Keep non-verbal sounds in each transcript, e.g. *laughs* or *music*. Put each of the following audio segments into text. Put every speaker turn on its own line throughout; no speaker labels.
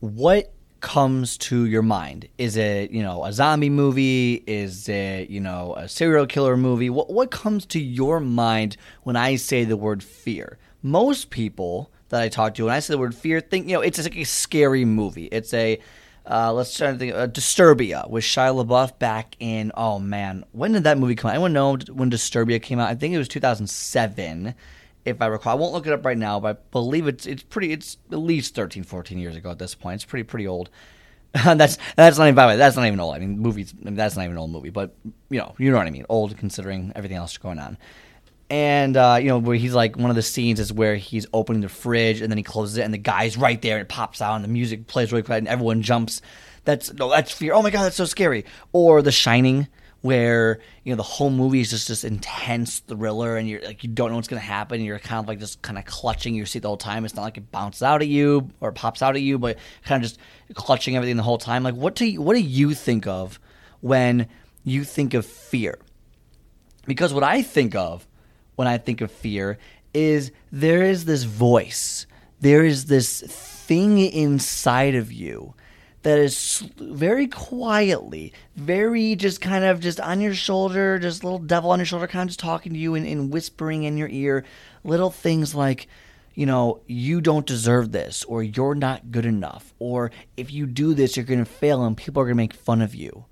what comes to your mind? Is it, you know, a zombie movie? Is it, you know, a serial killer movie? What what comes to your mind when I say the word fear? Most people that I talk to when I say the word fear think, you know, it's like a scary movie. It's a uh, let's try to think. Uh, Disturbia with Shia LaBeouf back in. Oh man, when did that movie come out? Anyone know when Disturbia came out? I think it was 2007 if I recall. I won't look it up right now, but I believe it's it's pretty. It's at least 13, 14 years ago at this point. It's pretty pretty old. *laughs* that's that's not even by the way. That's not even old. I mean, movies. I mean, that's not even an old movie, but you know, you know what I mean. Old considering everything else going on. And uh, you know where he's like one of the scenes is where he's opening the fridge and then he closes it and the guy's right there and it pops out and the music plays really quiet and everyone jumps. That's no, that's fear. Oh my god, that's so scary. Or The Shining where you know the whole movie is just this intense thriller and you're like you don't know what's going to happen. And you're kind of like just kind of clutching your seat the whole time. It's not like it bounces out at you or pops out at you but kind of just clutching everything the whole time. Like what do you, what do you think of when you think of fear? Because what i think of when i think of fear is there is this voice. There is this thing inside of you that is very quietly, very just kind of just on your shoulder, just little devil on your shoulder, kind of just talking to you and, and whispering in your ear little things like, you know, you don't deserve this, or you're not good enough, or if you do this, you're going to fail and people are going to make fun of you.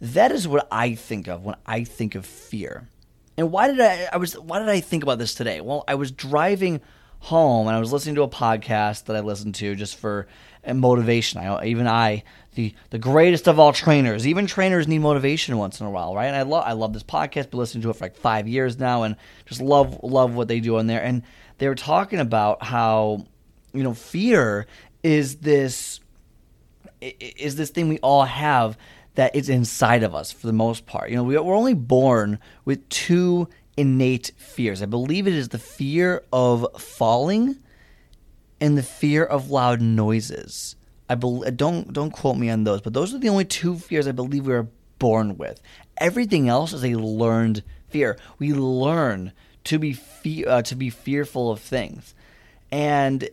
That is what I think of when I think of fear. And why did I, I was why did I think about this today? Well, I was driving home and I was listening to a podcast that I listened to just for motivation. I even I, the the greatest of all trainers, even trainers need motivation once in a while, right? And I love I love this podcast. Been listening to it for like five years now, and just love love what they do in there. And they were talking about how you know fear is this is this thing we all have that is inside of us for the most part. You know, we're only born with two innate fears. I believe it is the fear of falling and the fear of loud noises. I believe, don't don't quote me on those, but those are the only two fears I believe we are born with. Everything else is a learned fear. We learn to be fe- uh, to be fearful of things and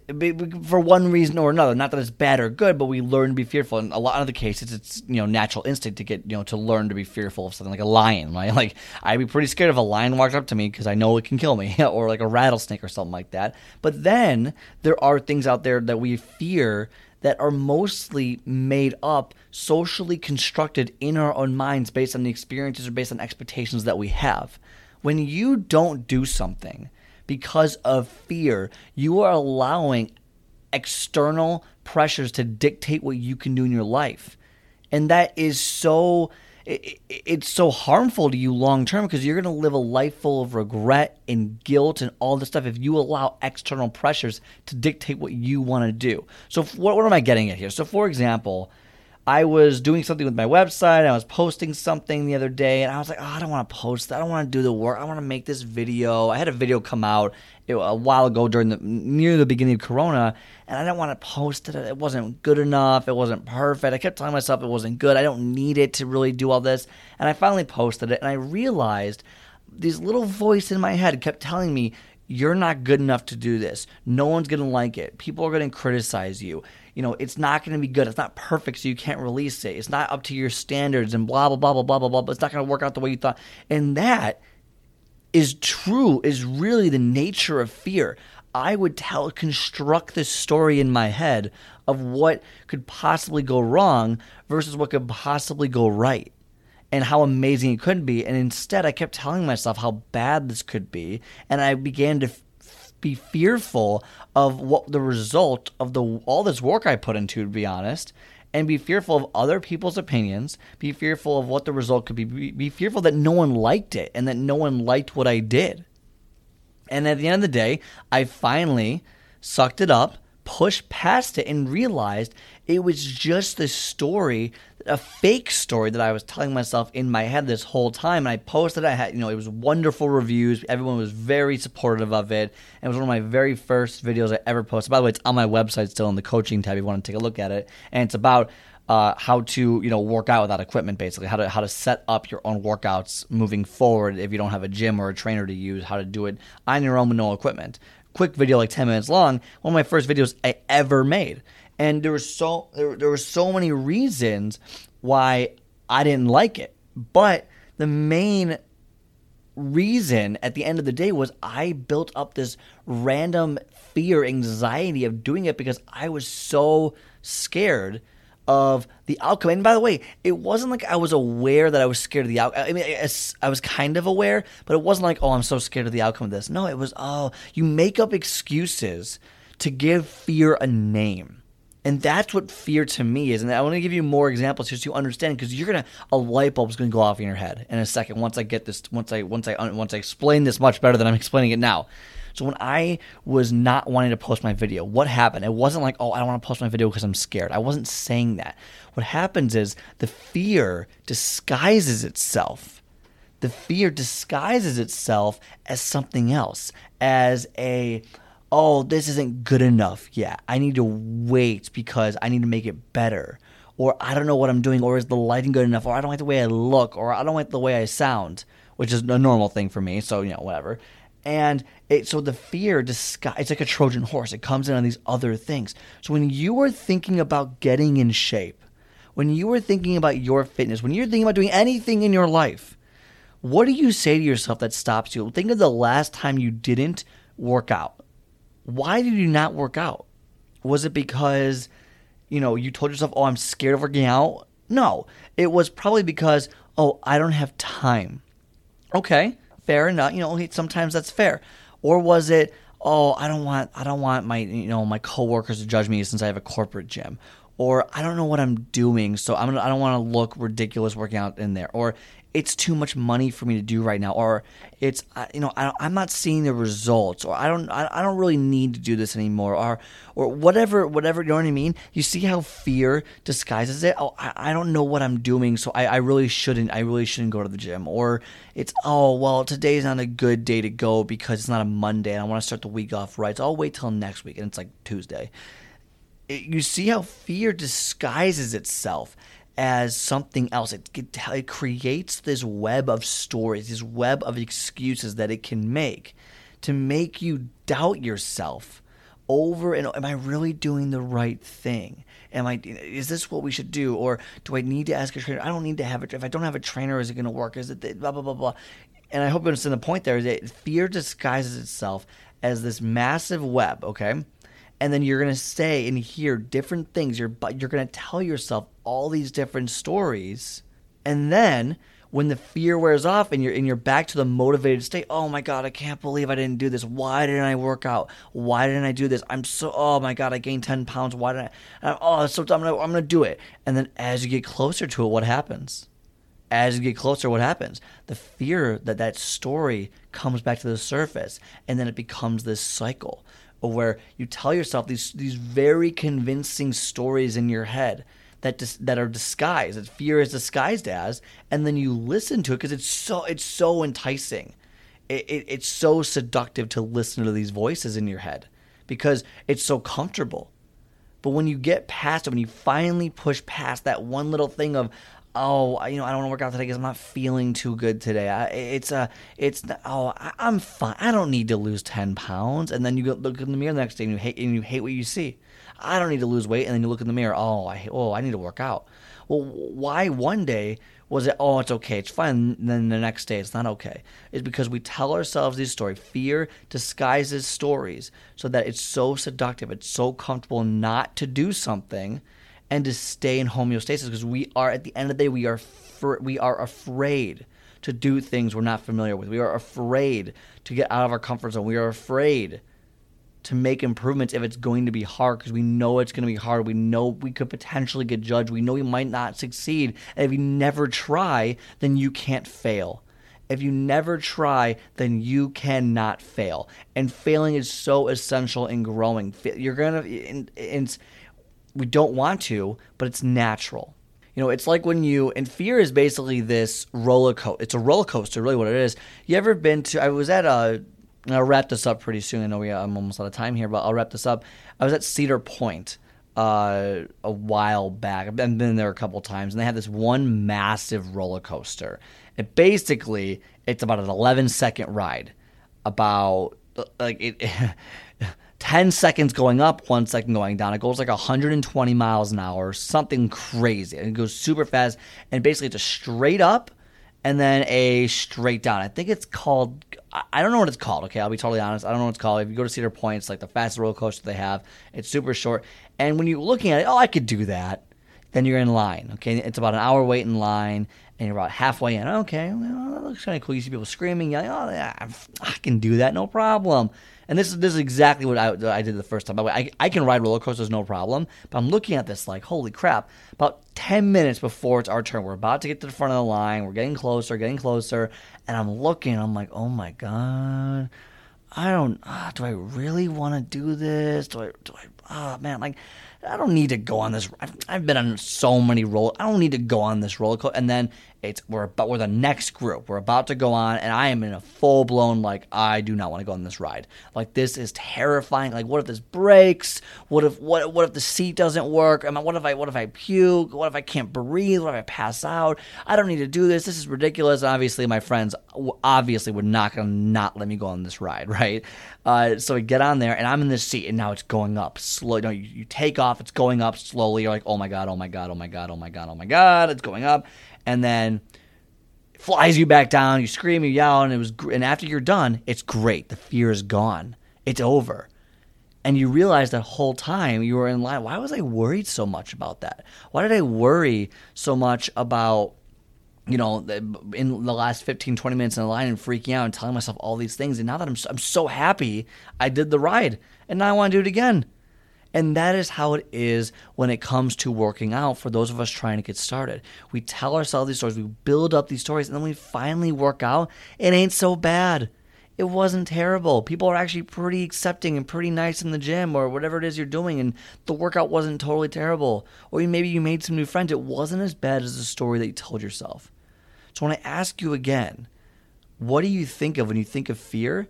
for one reason or another not that it's bad or good but we learn to be fearful. In a lot of the cases it's you know natural instinct to get you know to learn to be fearful of something like a lion right? *laughs* Like i'd be pretty scared if a lion walked up to me because i know it can kill me *laughs* or like a rattlesnake or something like that. But then there are things out there that we fear that are mostly made up socially constructed in our own minds based on the experiences or based on expectations that we have. When you don't do something because of fear. You are allowing external pressures to dictate what you can do in your life. And that is so it's so harmful to you long term because you're going to live a life full of regret and guilt and all this stuff if you allow external pressures to dictate what you want to do. So, what, what am I getting at here? So, for example, I was doing something with my website. I was posting something the other day, and I was like, oh, I don't want to post that. I don't want to do the work. I want to make this video. I had a video come out a while ago during the near the beginning of Corona, and I didn't want to post it. It wasn't good enough. It wasn't perfect. I kept telling myself it wasn't good. I don't need it to really do all this. And I finally posted it, and I realized this little voice in my head kept telling me, you're not good enough to do this. No one's going to like it. People are going to criticize you you know, it's not going to be good. It's not perfect, so you can't release it. It's not up to your standards and blah, blah, blah, blah, blah, blah, blah. But it's not going to work out the way you thought. And that is true, is really the nature of fear. I would tell, construct this story in my head of what could possibly go wrong versus what could possibly go right and how amazing it could be. And instead, I kept telling myself how bad this could be. And I began to be fearful of what the result of the all this work I put into, to be honest, and be fearful of other people's opinions, be fearful of what the result could be, be, be fearful that no one liked it and that no one liked what I did. And at the end of the day, I finally sucked it up, pushed past it and realized it was just this story, a fake story that I was telling myself in my head this whole time. And I posted, I had, you know, it was wonderful reviews. Everyone was very supportive of it. And it was one of my very first videos I ever posted. By the way, it's on my website still in the coaching tab if you want to take a look at it. And it's about uh, how to you know work out without equipment basically how to how to set up your own workouts moving forward if you don't have a gym or a trainer to use how to do it on your own with no equipment quick video like 10 minutes long one of my first videos i ever made and there were so there, there were so many reasons why i didn't like it but the main reason at the end of the day was i built up this random fear anxiety of doing it because i was so scared of the outcome. And by the way, it wasn't like I was aware that I was scared of the outcome. I mean, I was kind of aware, but it wasn't like, oh, I'm so scared of the outcome of this. No, it was, oh, you make up excuses to give fear a name. And that's what fear to me is. And I want to give you more examples just to understand because you're gonna a light bulb's gonna go off in your head in a second once I get this once I once I once I explain this much better than I'm explaining it now. So when I was not wanting to post my video, what happened? It wasn't like, oh, I don't want to post my video because I'm scared. I wasn't saying that. What happens is the fear disguises itself. The fear disguises itself as something else, as a, oh, this isn't good enough yet. I need to wait because I need to make it better. Or I don't know what I'm doing, or is the lighting good enough, or I don't like the way I look, or I don't like the way I sound, which is a normal thing for me. So, you know, whatever. And it, so the fear it's like a Trojan horse. It comes in on these other things. So when you are thinking about getting in shape, when you are thinking about your fitness, when you're thinking about doing anything in your life, what do you say to yourself that stops you? Think of the last time you didn't work out. Why did you not work out? Was it because, you know, you told yourself, oh, I'm scared of working out? No. It was probably because, oh, I don't have time. Okay fair enough. You know, sometimes that's fair. Or was it, oh, I don't want, I don't want my, you know, my coworkers to judge me since I have a corporate gym. Or I don't know what I'm doing, so I'm I don't want to look ridiculous working out in there. Or it's too much money for me to do right now, or it's you know I, am not seeing the results, or I don't I, don't really need to do this anymore, or or whatever whatever you know what I mean. You see how fear disguises it. Oh, I, I don't know what I'm doing, so I, I really shouldn't I really shouldn't go to the gym. Or it's oh well today's not a good day to go because it's not a Monday and I want to start the week off right, so I'll wait till next week and it's like Tuesday. You see how fear disguises itself as something else. It, it, it, creates this web of stories, this web of excuses that it can make to make you doubt yourself over and am I really doing the right thing? Am I is this what we should do or do I need to ask a trainer? I don't need to have it. If I don't have a trainer, is it going to work? Is it blah blah blah blah? And I hope you understand the point there is that fear disguises itself as this massive web. Okay and then you're going to say and hear different things. You're you're going to tell yourself all these different stories. And then when the fear wears off and you're and you're back to the motivated state oh my god i can't believe i didn't do this. Why didn't i work out? Why didn't i do this? I'm so oh my god i gained 10 pounds. Why didn't i oh so i'm gonna, I'm gonna do it. And then as you get closer to it what happens? As you get closer what happens? The fear that that story comes back to the surface and then it becomes this cycle where you tell yourself these these very convincing stories in your head that dis, that are disguised that fear is disguised as and then you listen to it because it's so it's so enticing. It, it, it's so seductive to listen to these voices in your head because it's so comfortable. But when you get past it when you finally push past that one little thing of oh, you know, I don't want to work out today because I'm not feeling too good today. I, it's a, uh, it's oh, I, am fine. I don't need to lose ten pounds. And then you look in the mirror the next day and you hate and you hate what you see. I don't need to lose weight. And then you look in the mirror. Oh, I oh, I need to work out. Well, why one day was it? Oh, it's okay. It's fine. And then the next day, it's not okay. It's because we tell ourselves these stories. Fear disguises stories so that it's so seductive. It's so comfortable not to do something and to stay in homeostasis because we are at the end of the day we are fr- we are afraid to do things we're not familiar with. We are afraid to get out of our comfort zone. We are afraid to make improvements if it's going to be hard because we know it's going to be hard. We know we could potentially get judged. We know we might not succeed. And if you never try, then you can't fail. If you never try, then you cannot fail. And failing is so essential in growing. You're going to, we don't want to, but it's natural. You know, it's like when you and fear is basically this roller coaster. It's a roller coaster, really, what it is. You ever been to? I was at a. I'll wrap this up pretty soon. I know we I'm almost out of time here, but I'll wrap this up. I was at Cedar Point uh, a while back. I've been there a couple times, and they had this one massive roller coaster. It basically it's about an 11 second ride, about like it. *laughs* 10 seconds going up, one second going down. It goes like 120 miles an hour, something crazy. It goes super fast. And basically, it's a straight up and then a straight down. I think it's called, I don't know what it's called, okay? I'll be totally honest. I don't know what it's called. If you go to Cedar Point, it's like the fastest roller coaster they have. It's super short. And when you're looking at it, oh, I could do that. Then you're in line, okay? It's about an hour wait in line and you're about halfway in. Okay, well, that looks kind of cool. You see people screaming, yelling, oh, yeah, I can do that, no problem. And this is this is exactly what I, I did the first time. By the way, I, I can ride roller coasters no problem, but I'm looking at this like, holy crap! About ten minutes before it's our turn, we're about to get to the front of the line. We're getting closer, getting closer, and I'm looking. I'm like, oh my god, I don't. Uh, do I really want to do this? Do I? Do I? Oh man, like I don't need to go on this. I've, I've been on so many roll. I don't need to go on this roller coaster. And then it's we're about we're the next group. We're about to go on, and I am in a full blown like I do not want to go on this ride. Like this is terrifying. Like what if this breaks? What if what what if the seat doesn't work? I mean, what if I what if I puke? What if I can't breathe? What if I pass out? I don't need to do this. This is ridiculous. And obviously, my friends obviously would not gonna not let me go on this ride, *laughs* right? Uh, so we get on there, and I'm in this seat, and now it's going up slow. You, know, you, you take off, it's going up slowly. You're like, oh my god, oh my god, oh my god, oh my god, oh my god, it's going up and then flies you back down. You scream, you yell, and it was. And after you're done, it's great. The fear is gone. It's over. And you realize that whole time you were in line. Why was I worried so much about that? Why did I worry so much about, you know, in the last 15, 20 minutes in the line and freaking out and telling myself all these things? And now that I'm, I'm so happy I did the ride and now I want to do it again. And that is how it is when it comes to working out for those of us trying to get started. We tell ourselves these stories, we build up these stories, and then we finally work out. It ain't so bad. It wasn't terrible. People are actually pretty accepting and pretty nice in the gym or whatever it is you're doing, and the workout wasn't totally terrible. Or maybe you made some new friends. It wasn't as bad as the story that you told yourself. So when I ask you again, what do you think of when you think of fear?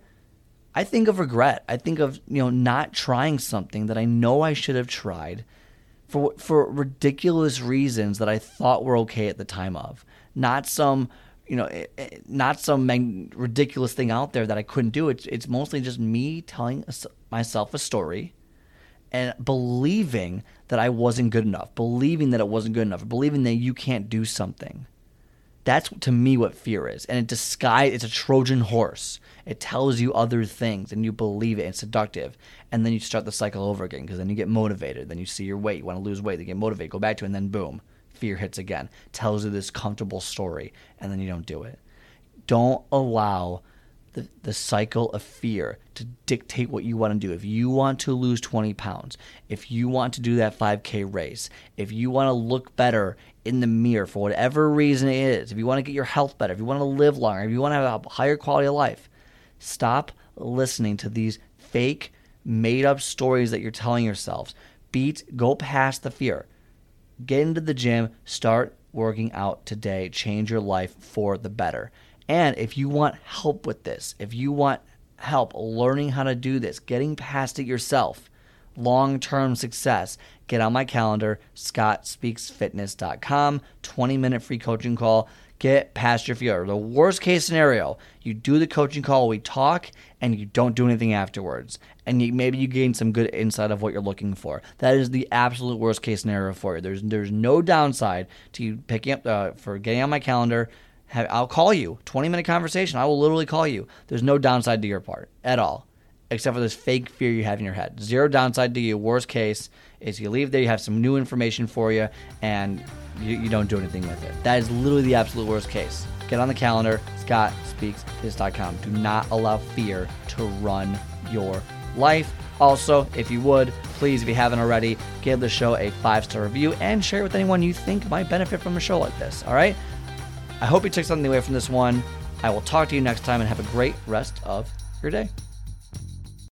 I think of regret. I think of you know not trying something that I know I should have tried for for ridiculous reasons that I thought were okay at the time of. Not some you know eh, eh, not some ridiculous thing out there that I couldn't do. It's it's mostly just me telling myself a story and believing that I wasn't good enough, believing that it wasn't good enough, believing that you can't do something. That's to me what fear is, and it disguise. It's a Trojan horse it tells you other things and you believe it. It's seductive. And then you start the cycle over again because then you get motivated. Then you see your weight. You want to lose weight. You get motivated. Go back to it. And then boom, fear hits again. Tells you this comfortable story. And then you don't do it. Don't allow the, the cycle of fear to dictate what you want to do. If you want to lose 20 pounds, if you want to do that 5K race, if you want to look better in the mirror for whatever reason it is, if you want to get your health better, if you want to live longer, if you want to have a higher quality of life, Stop listening to these fake, made up stories that you're telling yourselves. Beat, go past the fear. Get into the gym, start working out today. Change your life for the better. And if you want help with this, if you want help learning how to do this, getting past it yourself, long term success, get on my calendar, scottspeaksfitness.com, 20 minute free coaching call get past your fear. The worst case scenario, you do the coaching call, we talk, and you don't do anything afterwards. And you, maybe you gain some good insight of what you're looking for. That is the absolute worst case scenario for you. There's there's no downside to you picking up uh, for getting on my calendar. I'll call you. 20 minute conversation. I will literally call you. There's no downside to your part at all, except for this fake fear you have in your head. Zero downside to you. Worst case is you leave there, you have some new information for you, and you, you don't do anything with it. That is literally the absolute worst case. Get on the calendar, scottspeaksfitness.com. Do not allow fear to run your life. Also, if you would, please, if you haven't already, give the show a five star review and share it with anyone you think might benefit from a show like this. All right? I hope you took something away from this one. I will talk to you next time and have a great rest of your day.